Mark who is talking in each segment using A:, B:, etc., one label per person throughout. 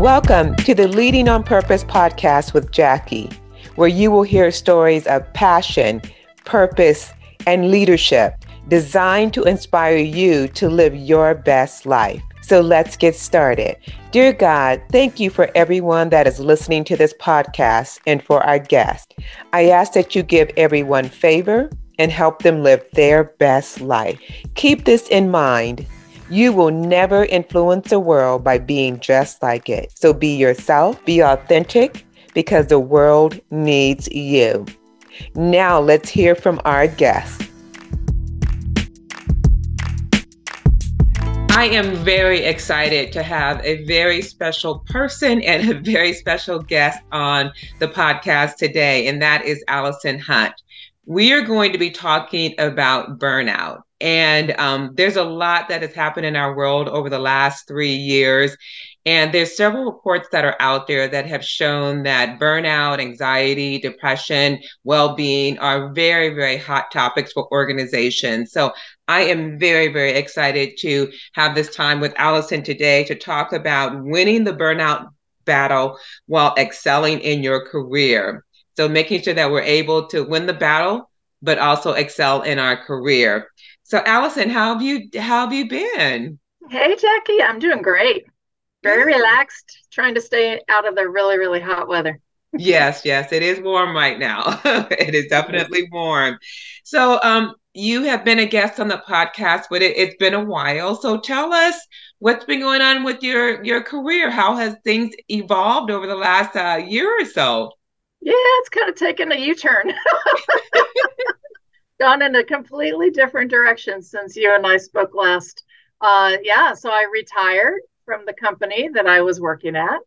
A: Welcome to the Leading on Purpose podcast with Jackie, where you will hear stories of passion, purpose, and leadership designed to inspire you to live your best life. So let's get started. Dear God, thank you for everyone that is listening to this podcast and for our guest. I ask that you give everyone favor and help them live their best life. Keep this in mind you will never influence the world by being just like it. So be yourself, be authentic, because the world needs you. Now let's hear from our guest. I am very excited to have a very special person and a very special guest on the podcast today, and that is Allison Hunt. We are going to be talking about burnout. And um, there's a lot that has happened in our world over the last three years. And there's several reports that are out there that have shown that burnout, anxiety, depression, well-being are very, very hot topics for organizations. So I am very, very excited to have this time with Allison today to talk about winning the burnout battle while excelling in your career. So making sure that we're able to win the battle, but also excel in our career. So Allison, how have you how have you been?
B: Hey Jackie, I'm doing great. Very relaxed, trying to stay out of the really, really hot weather.
A: yes, yes, it is warm right now. it is definitely warm. So um you have been a guest on the podcast, but it, has been a while. So tell us what's been going on with your your career. How has things evolved over the last uh, year or so?
B: Yeah, it's kind of taken a U turn. gone in a completely different direction since you and I spoke last. Uh, yeah, so I retired from the company that I was working at,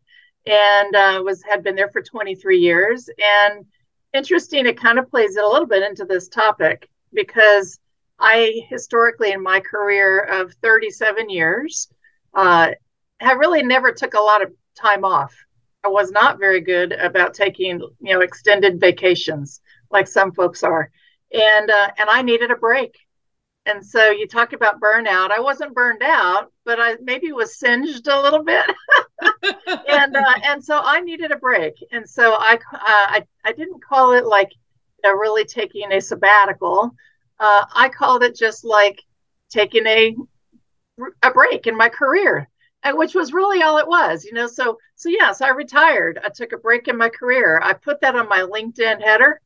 B: and uh, was had been there for 23 years. And interesting, it kind of plays a little bit into this topic because I historically in my career of 37 years uh, have really never took a lot of time off. I was not very good about taking you know extended vacations like some folks are and uh, and I needed a break. And so you talk about burnout. I wasn't burned out, but I maybe was singed a little bit, and uh, and so I needed a break. And so I uh, I I didn't call it like you know, really taking a sabbatical. Uh, I called it just like taking a a break in my career, which was really all it was. You know, so so yes, I retired. I took a break in my career. I put that on my LinkedIn header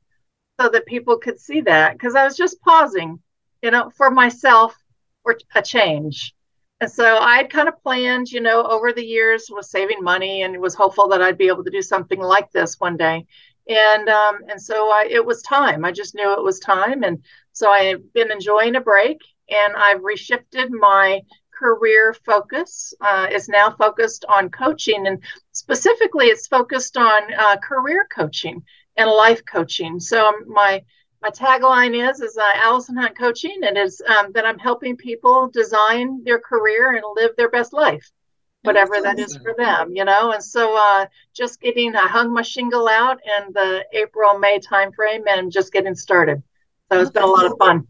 B: so that people could see that because I was just pausing, you know, for myself for a change. And so I'd kind of planned, you know, over the years was saving money and was hopeful that I'd be able to do something like this one day. And um, and so I, it was time. I just knew it was time. And so I've been enjoying a break and I've reshifted my career focus uh, is now focused on coaching and specifically it's focused on uh, career coaching and life coaching. So um, my my tagline is is uh, Allison Hunt Coaching, and is um, that I'm helping people design their career and live their best life, whatever that is for them, you know. And so uh, just getting, I hung my shingle out in the April May timeframe, and just getting started. So it's been a lot of fun.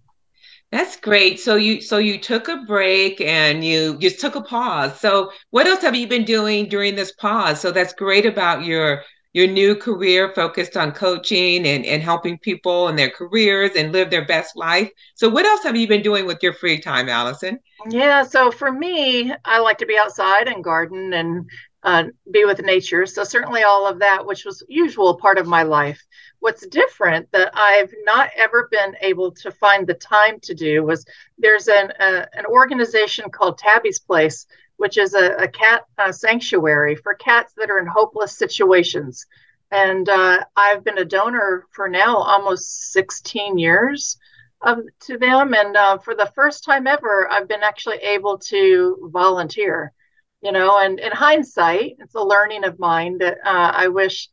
A: That's great. So you so you took a break and you just took a pause. So what else have you been doing during this pause? So that's great about your your new career focused on coaching and, and helping people in their careers and live their best life. So, what else have you been doing with your free time, Allison?
B: Yeah, so for me, I like to be outside and garden and uh, be with nature. So, certainly all of that, which was usual part of my life. What's different that I've not ever been able to find the time to do was there's an, uh, an organization called Tabby's Place which is a, a cat sanctuary for cats that are in hopeless situations. And uh, I've been a donor for now almost 16 years of, to them. And uh, for the first time ever, I've been actually able to volunteer. You know, and in hindsight, it's a learning of mine that uh, I wish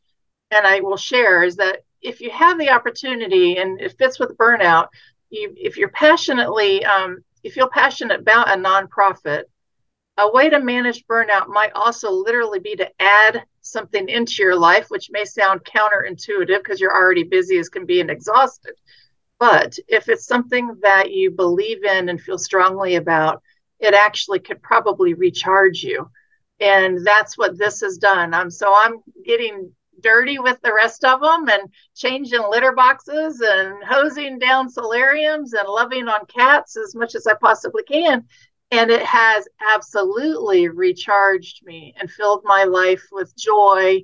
B: and I will share is that if you have the opportunity and it fits with burnout, you, if you're passionately, um, you feel passionate about a nonprofit, a way to manage burnout might also literally be to add something into your life, which may sound counterintuitive because you're already busy as can be and exhausted. But if it's something that you believe in and feel strongly about, it actually could probably recharge you. And that's what this has done. Um, so I'm getting dirty with the rest of them and changing litter boxes and hosing down solariums and loving on cats as much as I possibly can. And it has absolutely recharged me and filled my life with joy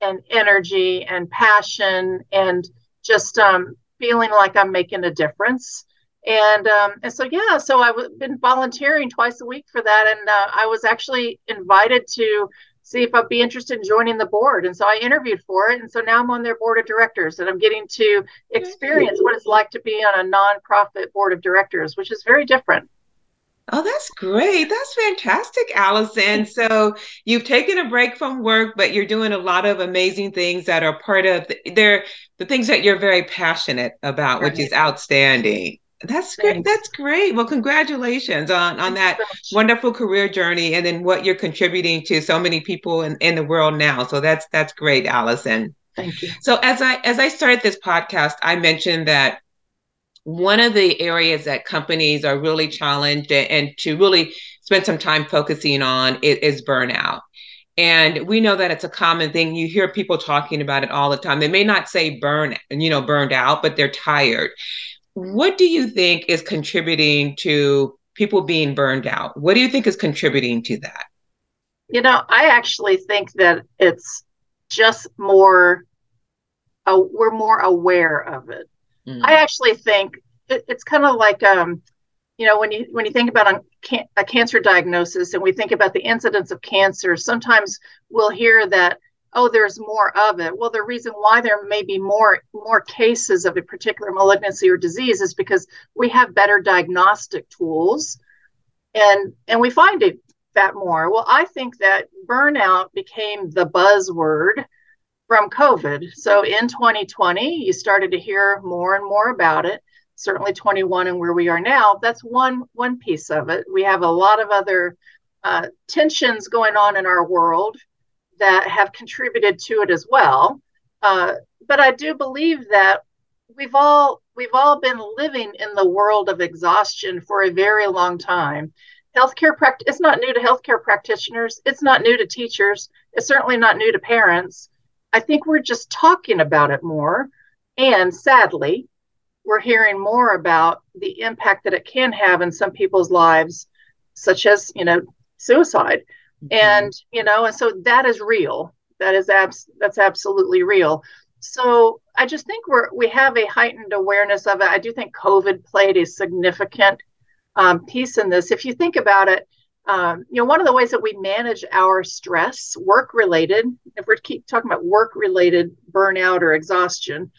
B: and energy and passion and just um, feeling like I'm making a difference. And um, and so yeah, so I've been volunteering twice a week for that, and uh, I was actually invited to see if I'd be interested in joining the board. And so I interviewed for it. And so now I'm on their board of directors and I'm getting to experience what it's like to be on a nonprofit board of directors, which is very different.
A: Oh, that's great. That's fantastic, Allison. So you've taken a break from work, but you're doing a lot of amazing things that are part of the, they're the things that you're very passionate about, right. which is outstanding. That's great. Thanks. That's great. Well, congratulations on on that wonderful career journey and then what you're contributing to so many people in, in the world now. So that's that's great, Allison.
B: Thank you.
A: So as I as I started this podcast, I mentioned that one of the areas that companies are really challenged and to really spend some time focusing on is, is burnout. And we know that it's a common thing. You hear people talking about it all the time. They may not say burn, you know, burned out, but they're tired. What do you think is contributing to people being burned out? What do you think is contributing to that?
B: You know, I actually think that it's just more, uh, we're more aware of it. Mm. I actually think it, it's kind of like, um, you know, when you when you think about a, a cancer diagnosis and we think about the incidence of cancer, sometimes we'll hear that oh there's more of it well the reason why there may be more more cases of a particular malignancy or disease is because we have better diagnostic tools and and we find it that more well i think that burnout became the buzzword from covid so in 2020 you started to hear more and more about it certainly 21 and where we are now that's one one piece of it we have a lot of other uh, tensions going on in our world that have contributed to it as well. Uh, but I do believe that we've all we've all been living in the world of exhaustion for a very long time. Healthcare practice it's not new to healthcare practitioners. It's not new to teachers. It's certainly not new to parents. I think we're just talking about it more. And sadly, we're hearing more about the impact that it can have in some people's lives, such as, you know, suicide. Mm-hmm. and you know and so that is real that is abs- that's absolutely real so i just think we're we have a heightened awareness of it i do think covid played a significant um, piece in this if you think about it um, you know one of the ways that we manage our stress work related if we keep talking about work related burnout or exhaustion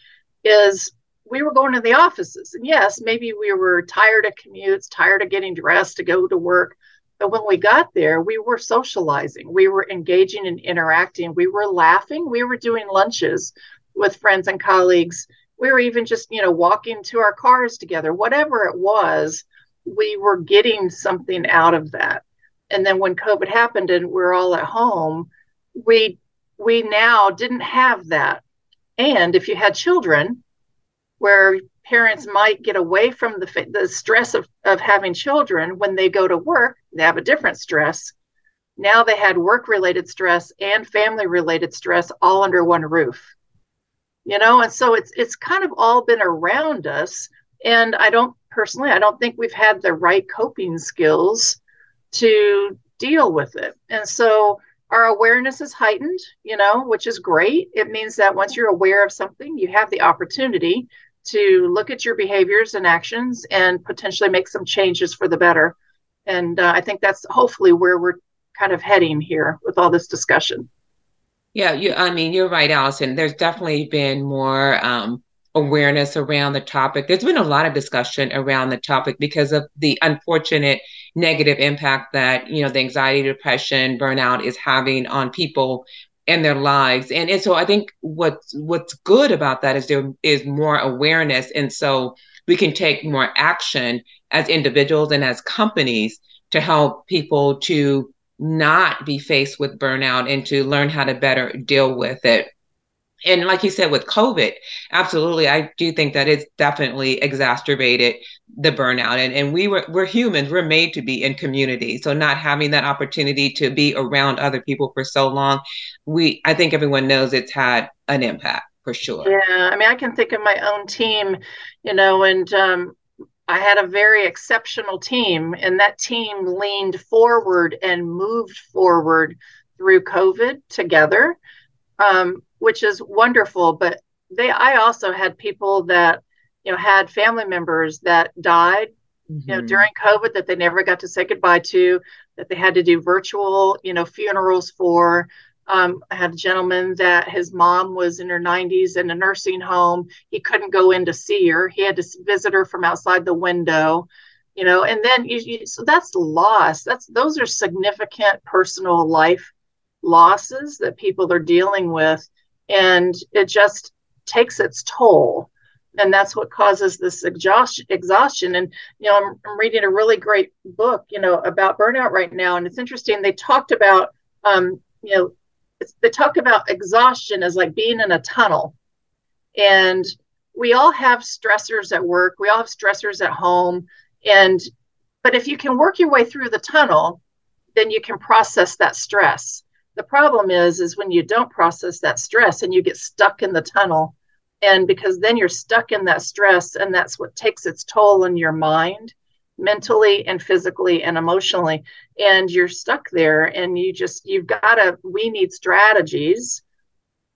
B: is we were going to the offices. And yes maybe we were tired of commutes tired of getting dressed to go to work. But when we got there, we were socializing, we were engaging and interacting, we were laughing, we were doing lunches with friends and colleagues. We were even just, you know, walking to our cars together, whatever it was, we were getting something out of that. And then when COVID happened and we're all at home, we we now didn't have that. And if you had children where parents might get away from the, the stress of, of having children when they go to work they have a different stress. Now they had work related stress and family related stress all under one roof. You know and so it's it's kind of all been around us. And i don't personally i don't think we've had the right coping skills to deal with it and so our awareness is heightened you know which is great it means that once you're aware of something you have the opportunity to look at your behaviors and actions and potentially make some changes for the better. And uh, I think that's hopefully where we're kind of heading here with all this discussion.
A: Yeah, you. I mean, you're right, Allison. There's definitely been more um, awareness around the topic. There's been a lot of discussion around the topic because of the unfortunate negative impact that you know the anxiety, depression, burnout is having on people and their lives. And, and so I think what's what's good about that is there is more awareness. And so we can take more action as individuals and as companies to help people to not be faced with burnout and to learn how to better deal with it. And like you said with covid absolutely i do think that it's definitely exacerbated the burnout. And, and we were we're humans we're made to be in community. So not having that opportunity to be around other people for so long we i think everyone knows it's had an impact for sure.
B: Yeah i mean i can think of my own team you know and um, I had a very exceptional team, and that team leaned forward and moved forward through COVID together. Um, which is wonderful. But they, I also had people that, you know, had family members that died, mm-hmm. you know, mm-hmm. during COVID that they never got to say goodbye to, that they had to do virtual, you know, funerals for. Um, I had a gentleman that his mom was in her 90s in a nursing home. He couldn't go in to see her. He had to visit her from outside the window, you know. And then you, you, so that's loss. That's those are significant personal life losses that people are dealing with and it just takes its toll. And that's what causes this exhaustion. And you know I'm, I'm, reading a really great book you know about burnout right now. And it's interesting they talked about um, you know they talk about exhaustion as like being in a tunnel. And we all have stressors at work. We all have stressors at home. And but if you can work your way through the tunnel then you can process that stress the problem is is when you don't process that stress and you get stuck in the tunnel and because then you're stuck in that stress and that's what takes its toll on your mind mentally and physically and emotionally and you're stuck there and you just you've got to we need strategies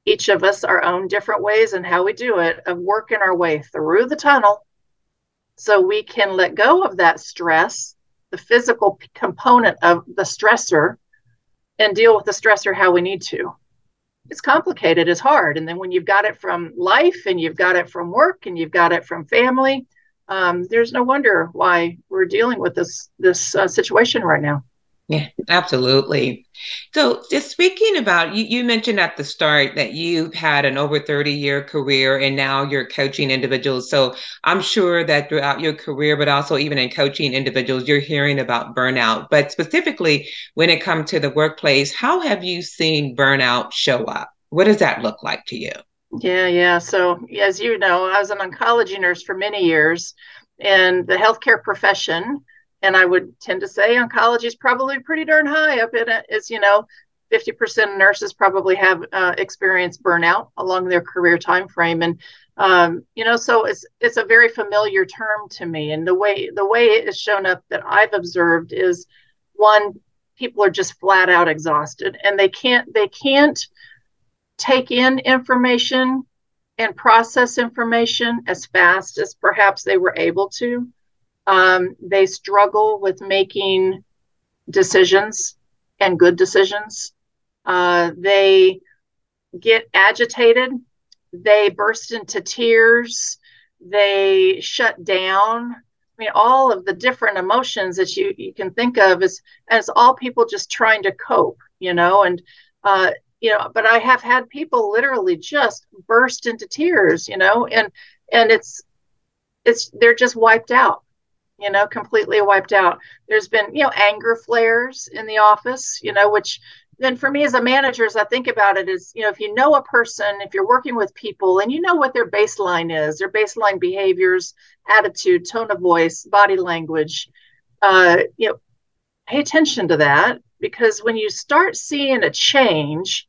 B: each of us our own different ways and how we do it of working our way through the tunnel so we can let go of that stress the physical component of the stressor and deal with the stressor how we need to. It's complicated, it's hard. And then when you've got it from life and you've got it from work and you've got it from family, um, there's no wonder why we're dealing with this this uh, situation right now.
A: Yeah, absolutely. So, just speaking about you, you mentioned at the start that you've had an over 30 year career and now you're coaching individuals. So, I'm sure that throughout your career, but also even in coaching individuals, you're hearing about burnout. But specifically, when it comes to the workplace, how have you seen burnout show up? What does that look like to you?
B: Yeah, yeah. So, as you know, I was an oncology nurse for many years, and the healthcare profession and I would tend to say oncology is probably pretty darn high up in it. Is you know, 50% of nurses probably have uh, experienced burnout along their career time frame, and um, you know, so it's it's a very familiar term to me. And the way the way it is shown up that I've observed is one, people are just flat out exhausted, and they can't they can't take in information and process information as fast as perhaps they were able to um, they struggle with making decisions and good decisions. Uh, they get agitated. They burst into tears. They shut down. I mean, all of the different emotions that you, you can think of as as all people just trying to cope, you know, and uh, you know, but I have had people literally just burst into tears, you know, and and it's it's they're just wiped out you know, completely wiped out. There's been, you know, anger flares in the office, you know, which then for me as a manager, as I think about it, is, you know, if you know a person, if you're working with people and you know what their baseline is, their baseline behaviors, attitude, tone of voice, body language, uh, you know, pay attention to that because when you start seeing a change,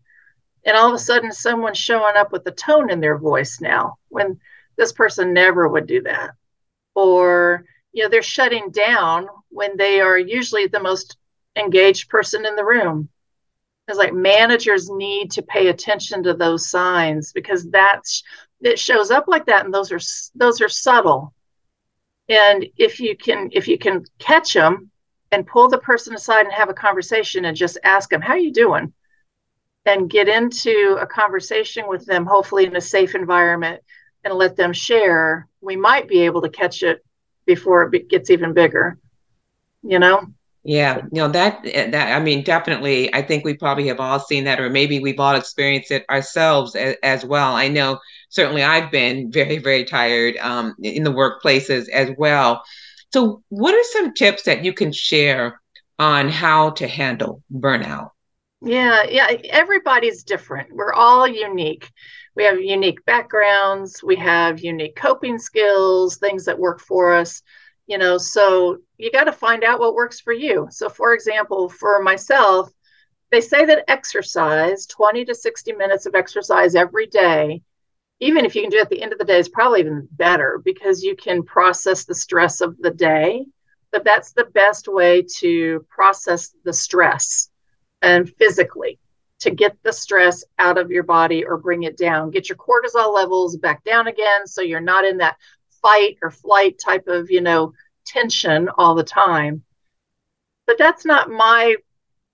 B: and all of a sudden someone's showing up with a tone in their voice now when this person never would do that or you know they're shutting down when they are usually the most engaged person in the room. It's like managers need to pay attention to those signs because that's it shows up like that and those are those are subtle. And if you can if you can catch them and pull the person aside and have a conversation and just ask them how are you doing? and get into a conversation with them hopefully in a safe environment and let them share we might be able to catch it before it gets even bigger you know?
A: Yeah you know that that i mean definitely i think we probably have all seen that or maybe we've all experienced it ourselves as, as well. I know certainly i've been very very tired um, in the workplaces as well. So what are some tips that you can share on how to handle burnout?
B: Yeah yeah everybody's different. We're all unique we have unique backgrounds, we have unique coping skills, things that work for us, you know, so you got to find out what works for you. So, for example, for myself, they say that exercise, 20 to 60 minutes of exercise every day, even if you can do it at the end of the day, is probably even better because you can process the stress of the day. But that's the best way to process the stress and physically to get the stress out of your body or bring it down. Get your cortisol levels back down again so you're not in that fight or flight type of, you know, tension all the time. But that's not my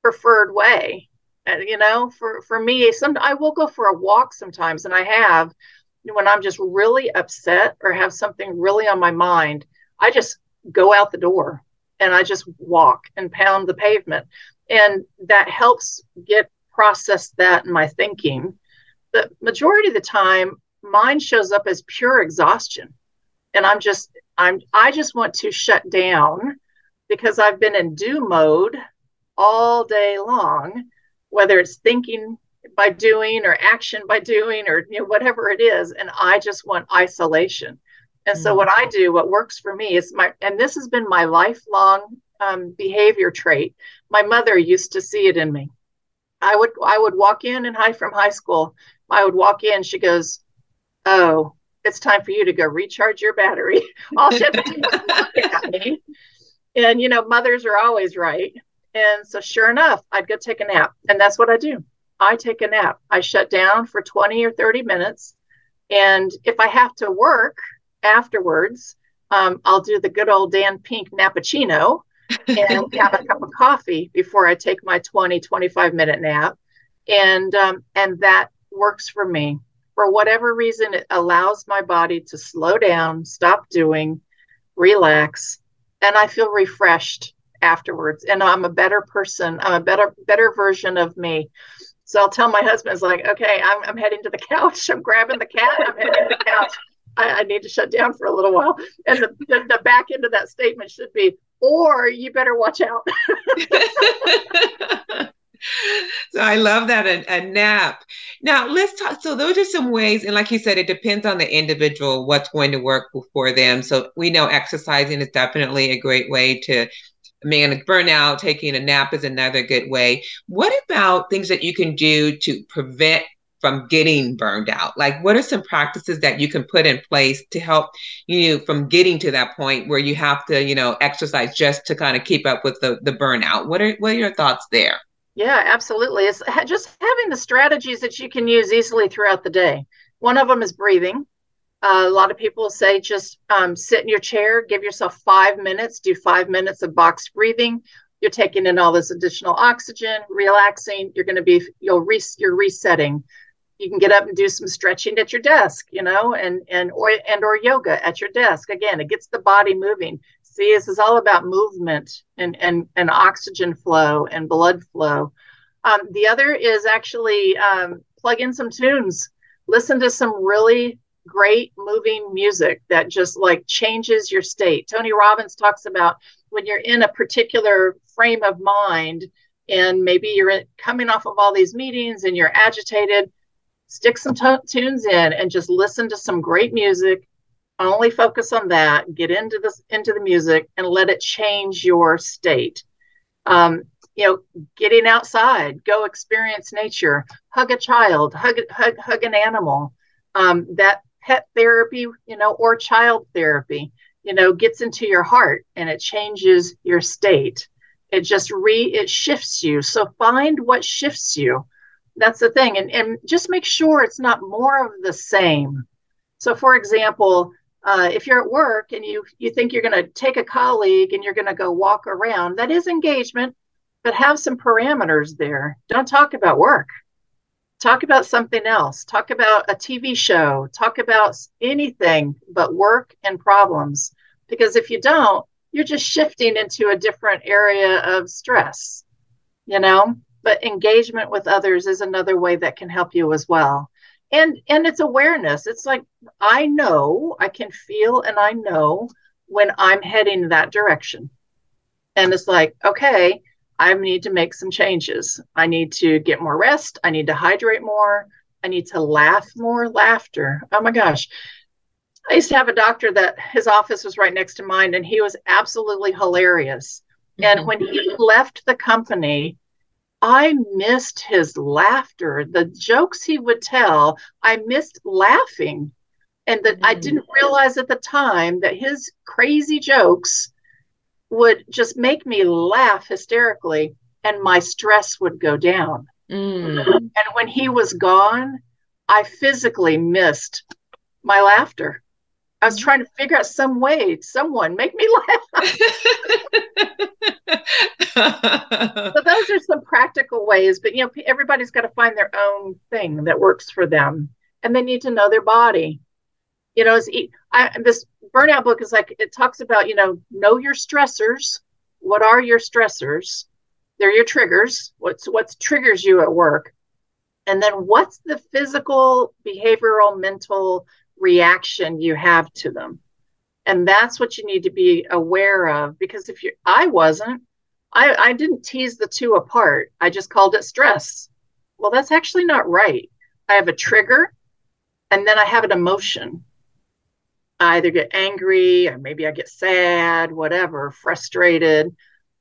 B: preferred way. Uh, you know, for for me, some I will go for a walk sometimes, and I have when I'm just really upset or have something really on my mind. I just go out the door and I just walk and pound the pavement, and that helps get process that in my thinking. The majority of the time, mine shows up as pure exhaustion, and I'm just I'm I just want to shut down because I've been in do mode all day long, whether it's thinking by doing or action by doing or you know, whatever it is. And I just want isolation. And mm-hmm. so what I do, what works for me is my, and this has been my lifelong um, behavior trait. My mother used to see it in me. I would I would walk in and high from high school. I would walk in. She goes, "Oh, it's time for you to go recharge your battery." All she had. And you know, mothers are always right. And so, sure enough, I'd go take a nap. And that's what I do. I take a nap. I shut down for 20 or 30 minutes. And if I have to work afterwards, um, I'll do the good old Dan Pink Nappuccino and have a cup of coffee before I take my 20, 25 minute nap. And, um, and that works for me. For whatever reason, it allows my body to slow down, stop doing, relax, and I feel refreshed afterwards. And i'm a better person i'm a better better version of me. So i'll tell my husband it's like okay i'm, I'm heading to the couch. I'm grabbing the cat. I'm heading to the couch. I, I need to shut down for a little while. And the, the, the back end of that statement should be or you better watch out
A: so I love that a, a, nap. Now let's talk. So those are some ways, and like you said, it depends on the individual what's going to work for them. So we know exercising is definitely a great way to manage burnout. Taking a nap is another good way. What about things that you can do to prevent from getting burned out? Like, what are some practices that you can put in place to help you from getting to that point where you have to, you know, exercise just to kind of keep up with the the burnout? What are what are your thoughts there?
B: Yeah, absolutely. It's just having the strategies that you can use easily throughout the day. One of them is breathing. Uh, a lot of people say just um, sit in your chair, give yourself five minutes, do five minutes of boxed breathing. You're taking in all this additional oxygen, relaxing. You're going to be you'll re, you're resetting. You can get up and do some stretching at your desk, you know, and and or and or yoga at your desk. Again, it gets the body moving. See, this is all about movement and and and oxygen flow and blood flow. Um, the other is actually um, plug in some tunes. Listen to some really great moving music that just like changes your state. Tony Robbins talks about when you're in a particular frame of mind and maybe you're coming off of all these meetings and you're agitated, stick some t- tunes in and just listen to some great music. Only focus on that. Get into this into the music and let it change your state. Um, you know, getting outside, go experience nature, hug a child, hug hug, hug an animal. Um, that pet therapy, you know, or child therapy, you know, gets into your heart and it changes your state. It just re it shifts you. So find what shifts you. That's the thing. And and just make sure it's not more of the same. So for example, uh, if you're at work and you you think you're going to take a colleague and you're going to go walk around, that is engagement, but have some parameters there. Don't talk about work talk about something else talk about a tv show talk about anything but work and problems because if you don't you're just shifting into a different area of stress you know but engagement with others is another way that can help you as well and and it's awareness it's like i know i can feel and i know when i'm heading that direction and it's like okay I need to make some changes. I need to get more rest. I need to hydrate more. I need to laugh more. Laughter. Oh my gosh. I used to have a doctor that his office was right next to mine, and he was absolutely hilarious. Mm-hmm. And when he left the company, I missed his laughter. The jokes he would tell, I missed laughing. And that mm-hmm. I didn't realize at the time that his crazy jokes would just make me laugh hysterically and my stress would go down. Mm. And when he was gone, I physically missed my laughter. I was trying to figure out some way, someone make me laugh. so those are some practical ways, but you know, everybody's got to find their own thing that works for them, and they need to know their body. You know, I, this burnout book is like it talks about you know know your stressors. What are your stressors? They're your triggers. What's what triggers you at work, and then what's the physical, behavioral, mental reaction you have to them. And that's what you need to be aware of because if you, I wasn't, I, I didn't tease the two apart. I just called it stress. Well, that's actually not right. I have a trigger and then I have an emotion. I either get angry or maybe I get sad, whatever, frustrated.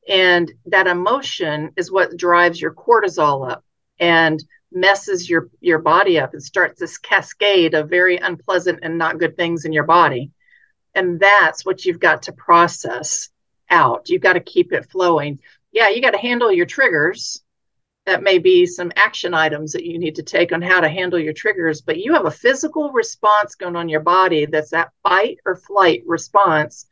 B: And that emotion is what drives your cortisol up. And messes your your body up and starts this cascade of very unpleasant and not good things in your body and that's what you've got to process out you've got to keep it flowing yeah you got to handle your triggers that may be some action items that you need to take on how to handle your triggers but you have a physical response going on your body that's that fight or flight response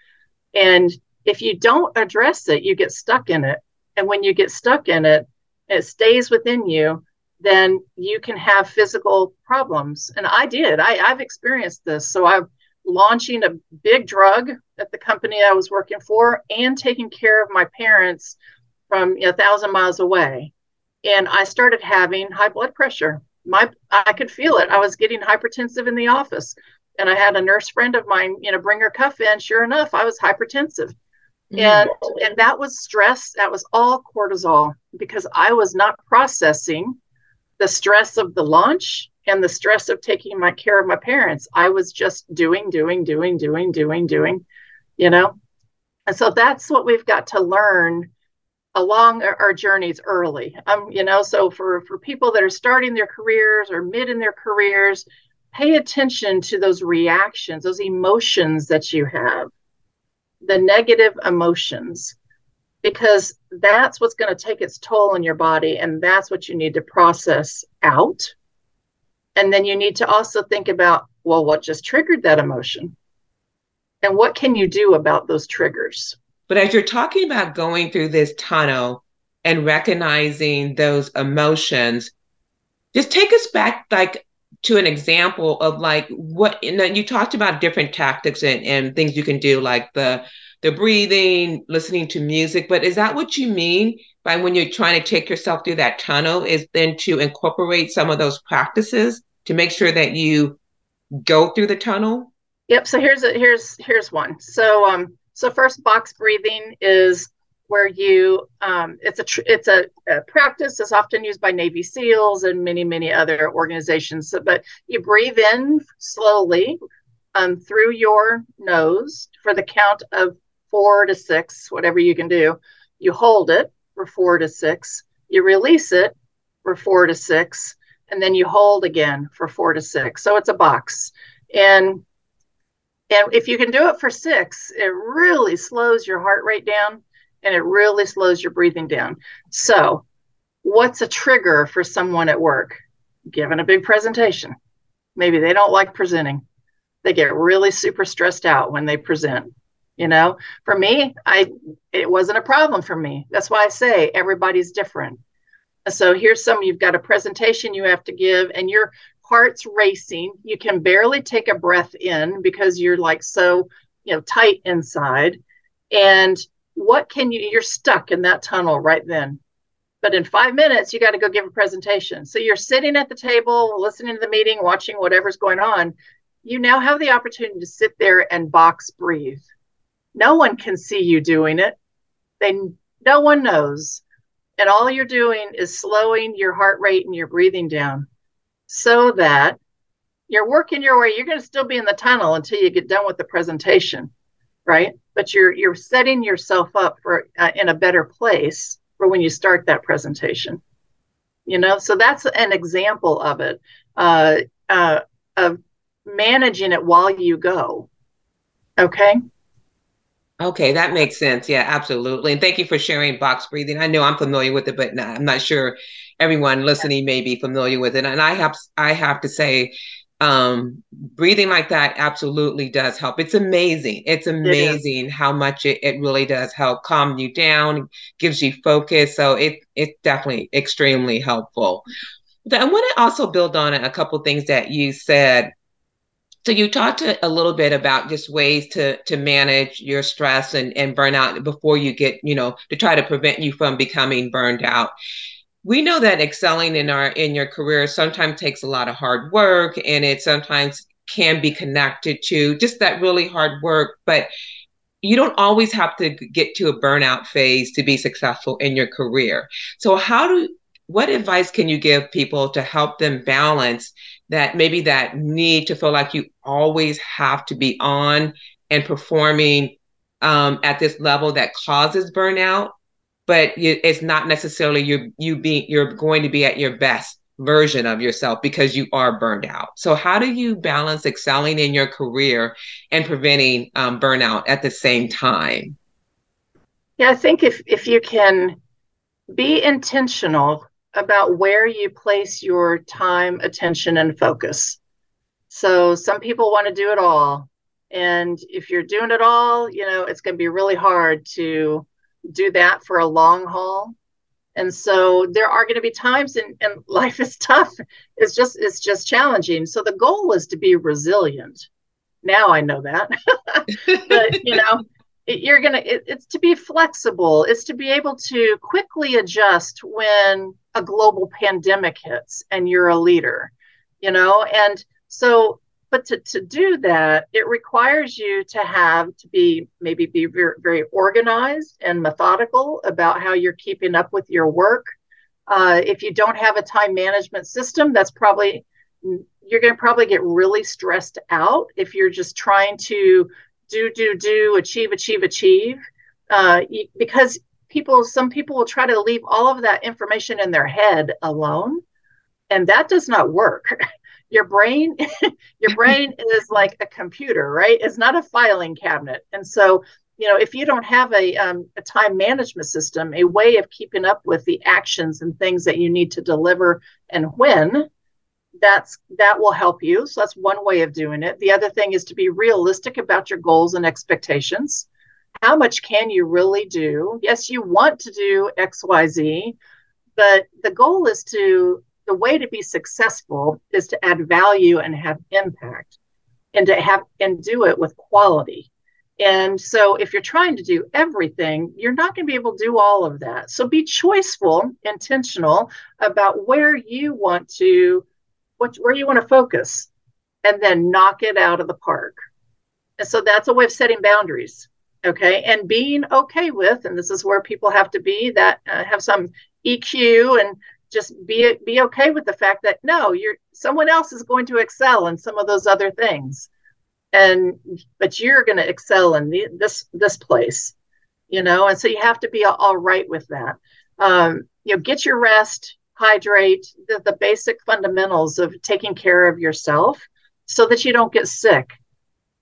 B: and if you don't address it you get stuck in it and when you get stuck in it it stays within you then you can have physical problems. And I did. I, I've experienced this. So I'm launching a big drug at the company I was working for and taking care of my parents from you know, a thousand miles away. And I started having high blood pressure. My I could feel it. I was getting hypertensive in the office. And I had a nurse friend of mine, you know, bring her cuff in. Sure enough, I was hypertensive. Mm. And and that was stress. That was all cortisol because I was not processing the stress of the launch and the stress of taking my care of my parents. I was just doing, doing, doing, doing, doing, doing, you know? And so that's what we've got to learn along our, our journeys early. Um, you know, so for for people that are starting their careers or mid in their careers, pay attention to those reactions, those emotions that you have, the negative emotions because that's what's going to take its toll on your body and that's what you need to process out and then you need to also think about well what just triggered that emotion? And what can you do about those triggers?
A: But as you're talking about going through this tunnel and recognizing those emotions just take us back like to an example of like what and then you talked about different tactics and, and things you can do like the the breathing, listening to music. But is that what you mean by when you're trying to take yourself through that tunnel? Is then to incorporate some of those practices to make sure that you go through the tunnel?
B: Yep. So here's a here's here's one. So um so first box breathing is where you um, it's a tr- it's a, a, practice that's often used by Navy SEALs and many many other organizations. So, but you breathe in slowly um, through your nose for the count of four to six, whatever you can do. You hold it for four to six, you release it for four to six, and then you hold again for four to six. So it's a box. And and if you can do it for six, it really slows your heart rate down and it really slows your breathing down. So, what's a trigger for someone at work? Given a big presentation. Maybe they don't like presenting. They get really super stressed out when they present you know? For me i it wasn't a problem for me. That's why i say everybody's different. So here's some you've got a presentation you have to give and your heart's racing. You can barely take a breath in because you're like so you know tight inside. And what can you you're stuck in that tunnel right then. But in five minutes you got to go give a presentation. So you're sitting at the table listening to the meeting watching whatever's going on. You now have the opportunity to sit there and box breathe no one can see you doing it. They no one knows. And all you're doing is slowing your heart rate and your breathing down. so that you're working your way you're going to still be in the tunnel until you get done with the presentation right but you're you're setting yourself up for uh, in a better place for when you start that presentation you know so that's an example of it uh, uh, of managing it while you go okay
A: Okay, that makes sense. Yeah, absolutely. And thank you for sharing box breathing. I know I'm familiar with it, but not, I'm not sure everyone listening may be familiar with it. And I have I have to say, um, breathing like that absolutely does help. It's amazing. It's amazing it how much it, it really does help calm you down, gives you focus. So it it's definitely extremely helpful. But I want to also build on a couple things that you said so you talked a, little bit about just ways to to manage your stress and, and burnout before you get, you know, to try to prevent you from becoming burned out. We know that excelling in our in your career sometimes takes a lot of hard work and it sometimes can be connected to just that really hard work, but you don't always have to get to a burnout phase to be successful in your career. So how do what advice can you give people to help them balance that maybe that need to feel like you always have to be on and performing um, at this level that causes burnout, but you, it's not necessarily you you being you're going to be at your best version of yourself because you are burned out. So how do you balance excelling in your career and preventing um, burnout at the same time?
B: Yeah, I think if if you can be intentional about where you place your time, attention, and focus. So some people want to do it all. And if you're doing it all, you know, it's going to be really hard to do that for a long haul. And so there are going to be times and, and life is tough. It's just it's just challenging. So the goal is to be resilient. Now I know that. but you know, you're going to it, it's to be flexible. It's to be able to quickly adjust when a global pandemic hits and you're a leader, you know? And so, but to, to do that, it requires you to have to be maybe be very, very organized and methodical about how you're keeping up with your work. Uh, if you don't have a time management system, that's probably you're going to probably get really stressed out if you're just trying to do, do, do, achieve, achieve, achieve, uh, because people some people will try to leave all of that information in their head alone and that does not work. Your brain your brain is like a computer right? It's not a filing cabinet. And so you know if you don't have a, um, a time management system a way of keeping up with the actions and things that you need to deliver and when that's that will help you so that's one way of doing it the other thing is to be realistic about your goals and expectations how much can you really do? Yes, you want to do XYZ, but the goal is to, the way to be successful is to add value and have impact and to have, and do it with quality. And so if you're trying to do everything, you're not going to be able to do all of that. So be choiceful, intentional about where you want to, what, where you want to focus, and then knock it out of the park. And so that's a way of setting boundaries okay? And being okay with and this is where people have to be that uh, have some eq and just be be okay with the fact that no you're someone else is going to excel in some of those other things. And but you're going to excel in the, this this place you know? And so you have to be all right with that. Um, you know get your rest hydrate the, the basic fundamentals of taking care of yourself so that you don't get sick.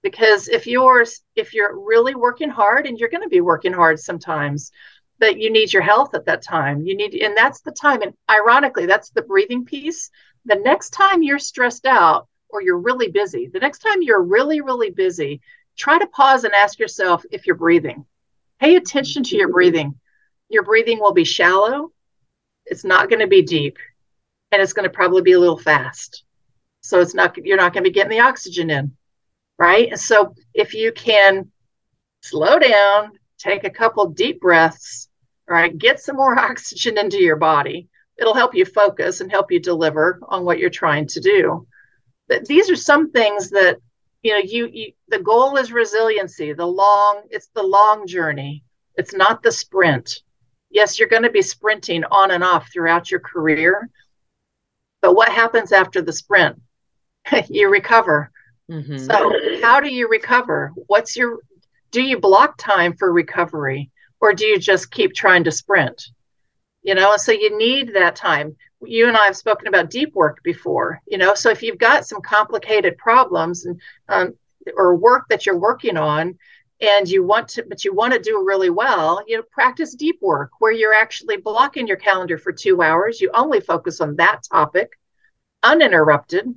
B: Because if you're if you're really working hard and you're going to be working hard sometimes but you need your health at that time you need and that's the time and ironically that's the breathing piece. The next time you're stressed out or you're really busy the next time you're really really busy try to pause and ask yourself if you're breathing. Pay attention to your breathing. Your breathing will be shallow it's not going to be deep and it's going to probably be a little fast so it's not you're not going to be getting the oxygen in right? And so if you can slow down, take a couple deep breaths, right, get some more oxygen into your body, it'll help you focus and help you deliver on what you're trying to do. But these are some things that you know you, you the goal is resiliency the long it's the long journey it's not the sprint yes you're going to be sprinting on and off throughout your career But what happens after the sprint? you recover. Mm-hmm. So, how do you recover? What's your do you block time for recovery or do you just keep trying to sprint? You know, so you need that time. You and I have spoken about deep work before, you know, so if you've got some complicated problems and um, or work that you're working on and you want to but you want to do really well you know practice deep work where you're actually blocking your calendar for two hours. You only focus on that topic uninterrupted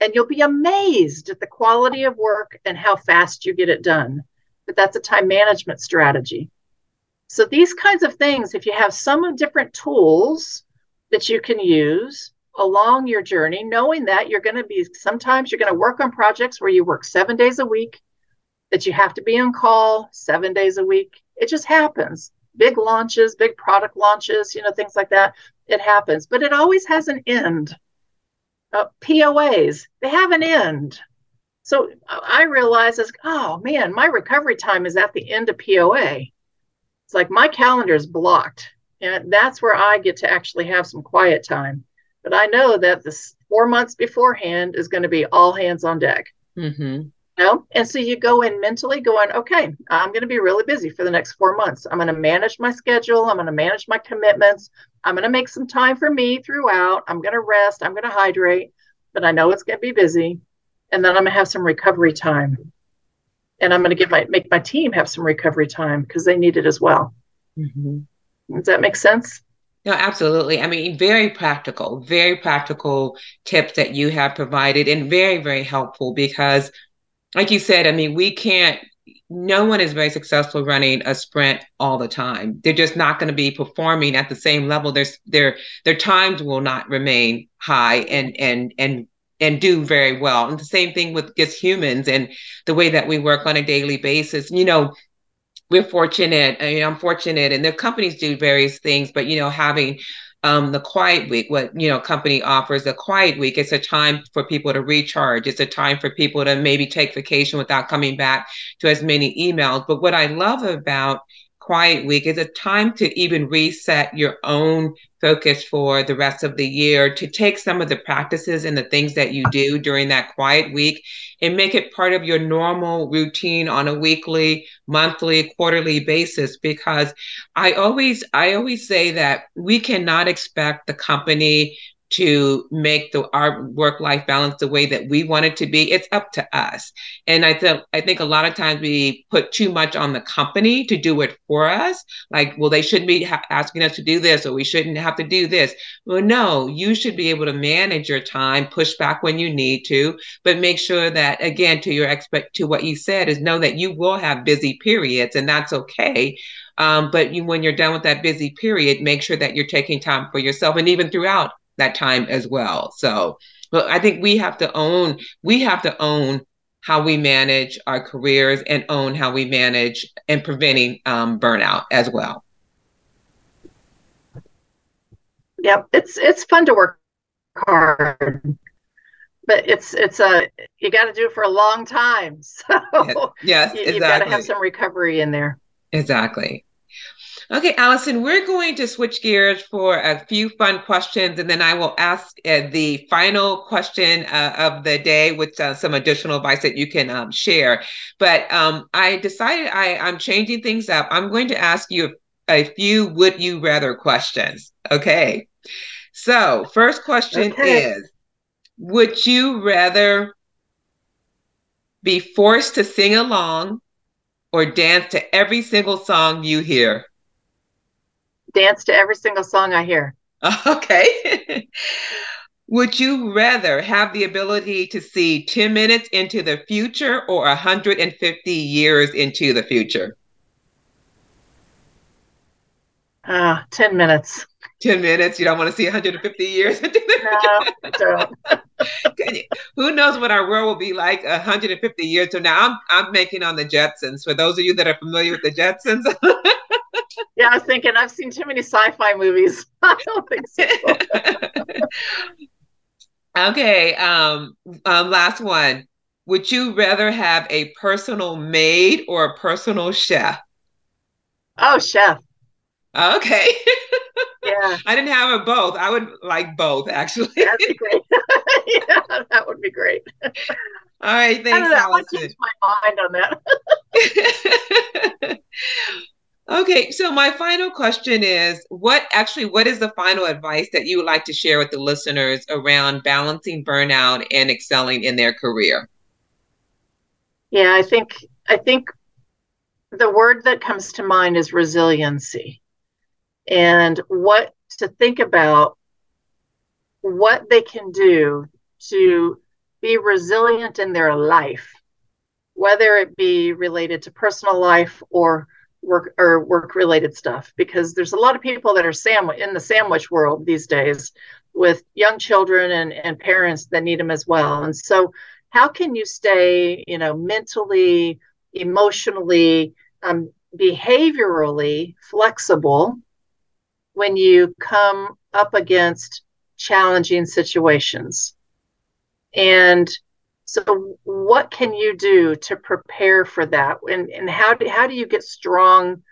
B: and you'll be amazed at the quality of work and how fast you get it done. But that's a time management strategy. So these kinds of things if you have some different tools that you can use along your journey knowing that you're going to be sometimes you're going to work on projects where you work seven days a week that you have to be on call seven days a week. It just happens. Big launches, big product launches, you know, things like that. It happens, but it always has an end. Uh, POAs, they have an end. So I realize, as, oh man, my recovery time is at the end of POA. It's like my calendar is blocked. And that's where I get to actually have some quiet time. But I know that this four months beforehand is going to be all hands on deck. Mm-hmm know? And so you go in mentally going, okay, I'm going to be really busy for the next four months. I'm going to manage my schedule. I'm going to manage my commitments. I'm going to make some time for me throughout. I'm going to rest. I'm going to hydrate, but I know it's going to be busy. And then I'm going to have some recovery time. And I'm going to give my make my team have some recovery time because they need it as well. Mm-hmm. Does that make sense?
A: No, absolutely. I mean, very practical, very practical tips that you have provided and very, very helpful because like you said, I mean, we can't, no one is very successful running a sprint all the time. They're just not going to be performing at the same level. Their their their times will not remain high and and and and do very well. And the same thing with just humans and the way that we work on a daily basis. You know, we're fortunate. I mean, I'm fortunate, and the companies do various things, but you know, having um, the quiet week, what you know, company offers a quiet week. It's a time for people to recharge. It's a time for people to maybe take vacation without coming back to as many emails. But what I love about quiet week. Is a time to even reset your own focus for the rest of the year to take some of the practices and the things that you do during that quiet week and make it part of your normal routine on a weekly monthly quarterly basis? Because i always i always say that we cannot expect the company to make the our work life balance the way that we want it to be it's up to us. And i think i think a lot of times we put too much on the company to do it for us. Like well they shouldn't be ha- asking us to do this or we shouldn't have to do this. Well no you should be able to manage your time push back when you need to but make sure that again to your expect to what you said is know that you will have busy periods and that's okay. Um, but you, when you're done with that busy period, make sure that you're taking time for yourself. And even throughout that time as well. So, but I think we have to own, we have to own how we manage our careers and own how we manage and preventing um, burnout as well.
B: Yep, it's it's fun to work hard, but it's it's a you got to do it for a long time. So
A: yes, yes
B: you,
A: exactly.
B: you've got to have some recovery in there.
A: Exactly. Okay, Allison, we're going to switch gears for a few fun questions, and then I will ask uh, the final question uh, of the day with uh, some additional advice that you can um, share. But um, I decided I, I'm changing things up. I'm going to ask you a, few would you rather questions. Okay. So, first question okay. is Would you rather be forced to sing along or dance to every single song you hear?
B: Dance to every single song I hear.
A: Okay. Would you rather have the ability to see 10 minutes into the future or 150 years into the future?
B: Uh, 10 minutes.
A: 10 minutes. You don't want to see 150 years into the no, don't. Who knows what our world will be like 150 years from now? I'm I'm making on the Jetsons. For those of you that are familiar with the Jetsons,
B: yeah, I was thinking I've seen too many sci-fi movies. I don't think so.
A: okay. Um, um, last one. Would you rather have a personal maid or a personal chef?
B: Oh, chef.
A: Okay.
B: yeah.
A: I didn't have a both. I would like both actually.
B: That'd be great. yeah, that would be great.
A: All right, thanks, I Allison. I changed
B: my mind on
A: that. Okay, so my final question is what actually what is the final advice that you would like to share with the listeners around balancing burnout and excelling in their career?
B: Yeah, I think I think the word that comes to mind is resiliency. And what to think about what they can do to be resilient in their life, whether it be related to personal life or work or work related stuff because there's a lot of people that are sandwich in the sandwich world these days with young children and, and parents that need them as well. And so how can you stay you know mentally emotionally um, behaviorally flexible when you come up against challenging situations? And so, what can you do to prepare for that? And, and how, do, how do you get strong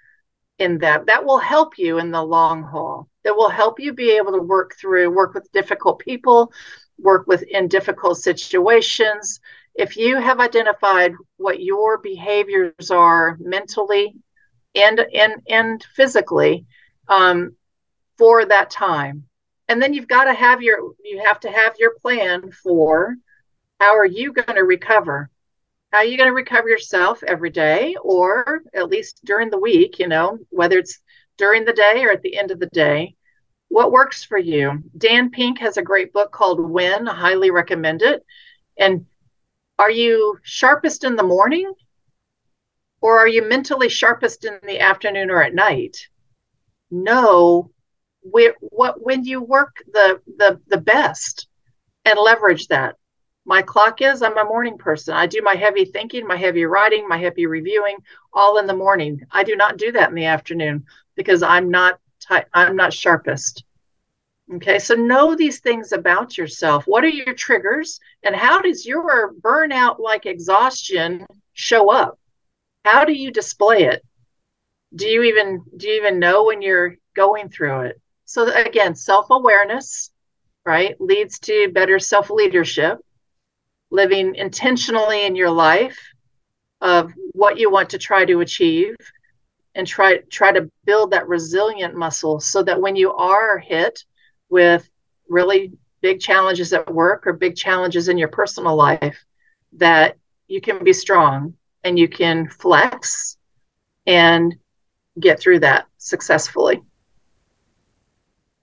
B: in that? That will help you in the long haul. That will help you be able to work through, work with difficult people, work with in difficult situations. If you have identified what your behaviors are mentally and and and physically um, for that time, and then you've got to have your you have to have your plan for how are you going to recover? How are you going to recover yourself every day or at least during the week, you know, whether it's during the day or at the end of the day? What works for you? Dan Pink has a great book called When. I highly recommend it. And are you sharpest in the morning or are you mentally sharpest in the afternoon or at night? Know where, what when you work the the the best and leverage that my clock is i'm a morning person. I do my heavy thinking my heavy writing my heavy reviewing all in the morning. I do not do that in the afternoon because i'm not i'm not sharpest. Okay so know these things about yourself. What are your triggers and how does your burnout like exhaustion show up? How do you display it? Do you even do you even know when you're going through it? So again self-awareness right leads to better self-leadership living intentionally in your life of what you want to try to achieve and try try to build that resilient muscle so that when you are hit with really big challenges at work or big challenges in your personal life that you can be strong and you can flex and get through that successfully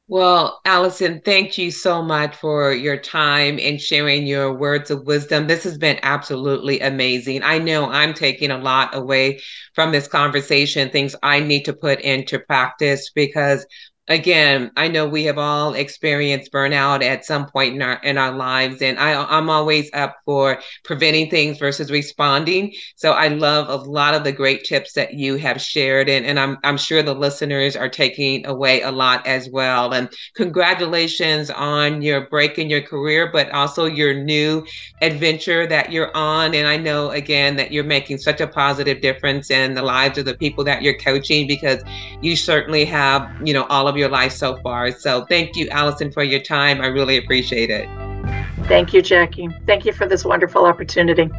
A: well, Allison, thank you so much for your time and sharing your words of wisdom. This has been absolutely amazing. I know I'm taking a lot away from this conversation, things I need to put into practice because again, I know we have all experienced burnout at some point in our in our lives, and I, I'm always up for preventing things versus responding. So I love a lot of the great tips that you have shared, and, and I'm I'm sure the listeners are taking away a lot as well. And congratulations on your break in your career, but also your new adventure that you're on. And I know again that you're making such a positive difference in the lives of the people that you're coaching because you certainly have, you know, all of of your life so far. So thank you, Allison, for your time. I really appreciate it.
B: Thank you, Jackie. Thank you for this wonderful opportunity.